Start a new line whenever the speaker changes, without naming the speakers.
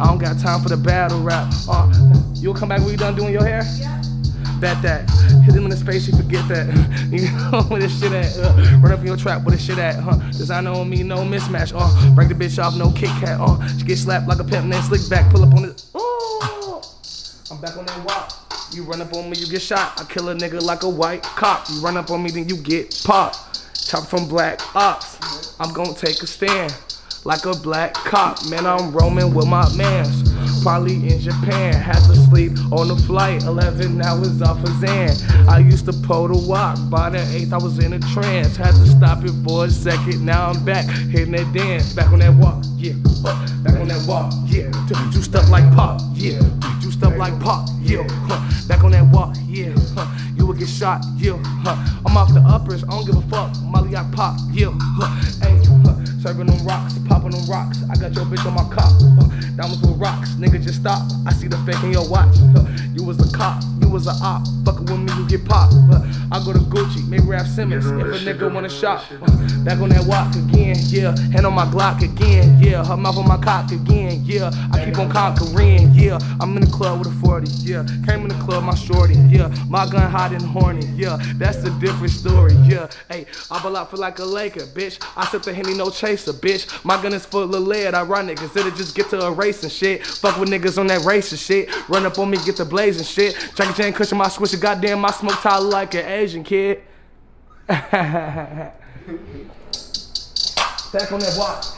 I don't got time for the battle rap. Uh, you'll come back when you're done doing your hair?
Yeah.
Bet that. Hit him in his face, you forget that. You know where this shit at? Uh, run up in your trap, where this shit at? Huh? Designer on me, no mismatch. Uh, break the bitch off, no Kit Kat. Uh, she get slapped like a pimp, then slick back, pull up on it. Ooh. I'm back on that Wock. You run up on me, you get shot. I kill a nigga like a white cop. You run up on me, then you get popped. Chop from black ops. I'm gonna take a stand like a black cop. Man, I'm roaming with my mans. Probably in Japan. Had to sleep on the flight. 11 hours off of Xan. I used to pull the Wock. By the 8th, I was in a trance. Had to stop it for a second. Now I'm back, hitting that dance. Back on that Wock, yeah. Uh, Back on that Wock, yeah. Juiced up like pop, yeah. Juiced up like pop, yeah. Uh, back on that Wock, yeah. Uh. You will get shot, yeah. Uh. I'm off the uppers, I don't give a fuck. Molly, I pop, yeah. Hey. Serving them rocks, popping them rocks. I got your bitch on my cop. Uh, diamonds with rocks, nigga just stop. I see the fake in your watch. Uh, you was a cop, you was a op. Fucking with me, you get popped. Uh, I go to Gucci, maybe Raf Simons. If a nigga wanna shop, uh, back on that Wock again, yeah. Hand on my Glock again, yeah. Her mouth on my cock again, yeah. I keep on conquering, yeah. I'm in the club with a 40, yeah. Came in the club, my shorty, yeah. My gun hot and horny, yeah. That's a different story, yeah. Hey, I ball out for like a Laker, bitch. I sip the Henny, no chaser, bitch. My gun is full of lead, ironic. of just get to a race and shit. Fuck with niggas on that racist shit. Run up on me, get the blazing shit. Jackie Chan cushion my swisher, goddamn, my smoke tile like an Asian kid. Back on that Wock.